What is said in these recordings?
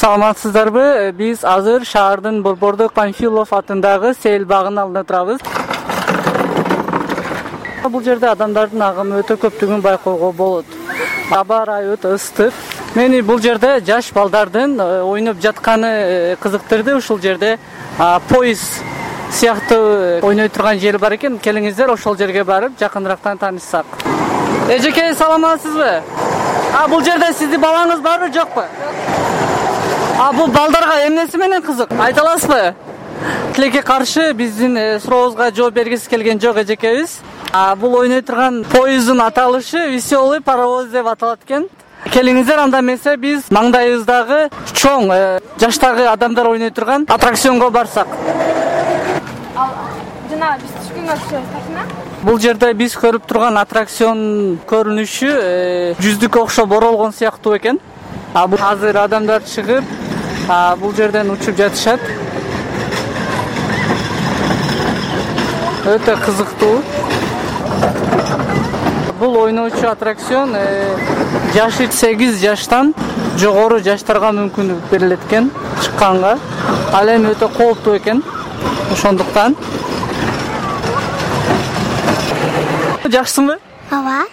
саламатсыздарбы? Биз азыр шаардын борбордук панфилов атындагы сейил багынын алдында турабыз. Бул жерде адамдардын агымы өтө көптүгүн байкоого болот. Аба ырайы өтө ыстык. Мени бул жерде жаш балдардын э, ойноп жатканы э, кызыктырды. Ушул жерде поезд сыяктуу э, ойной турган жер бар экен. Келиңиздер ошол жерге барып жакыныраактан таанышсак. Эжеке саламатсызбы? А бул жерде сиздин балаңыз барбы жокпу а бул балдарга эмнеси менен кызык? Айта аласызбы? Тилекке каршы биздин сурообузга жооп бергиси келген жок эжекебиз. Бул ойной турган поезддун аталышы веселый паровоз деп аталат экен. Келиңиздер анда эмесе биз маңдайыбыздагы чоң жаштагы адамдар ойной турган аттракционго барсак. Ал жанагы биз түшкөнгө машина бул жерде биз көрүп турган аттракцион көрүнүшү жүздүккө окшоп оролгон сыяктуу экен. Азыр адамдар чыгып бул жерден учуп жатышат. Өтө кызыктуу. Бул ойночу аттракцион жашы сегиз жаштан жогору жаштарга мүмкүндүк берилет экен чыкканга. Ал эми өтө кооптуу экен ошондуктан. Жакшысыңбы ооба.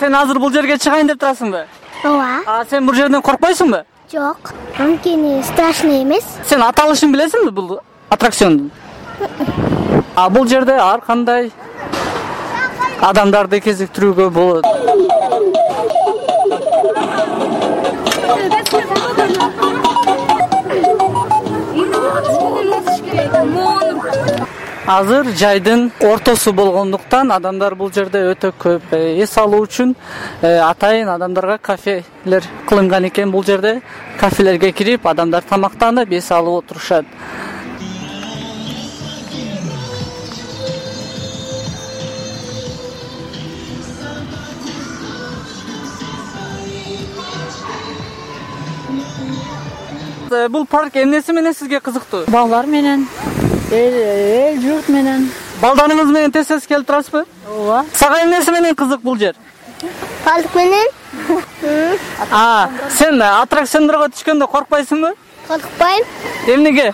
Сен азыр бул жерге чыгайын деп турасыңбы ооба. Сен бул жерден коркпойсуңбу жоқ өйткені страшный емес сен аталышын білесің бе бұл аттракционды а бұл жерде арқандай адамдарды кезіктіруге болады азыр жайдын ортосу болгондуктан адамдар бул жерде өтө көп. Э, эс алуу үчүн э, атайын адамдарга кафелер кылынган экен. Бул жерде кафелерге кирип адамдар тамактанып эс алып отурушат. Э, бул парк эмнеси менен сизге кызыктуу? Балдар менен журт менен балдарыңыз менен тез тез келип турасызбы ооба сага эмнеси менен кызык бул жер балык менен сен аттракциондорго түшкөндө коркпойсуңбу коркпойм эмнеге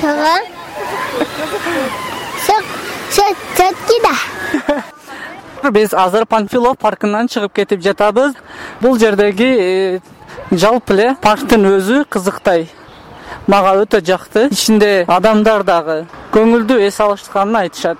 сага да биз азыр панфилов паркынан чыгып кетип жатабыз бул жердеги жалпы эле парктын өзү кызыктай мага өтө жакты. Ичинде адамдар дагы көңүлдүү эс алышканын айтышат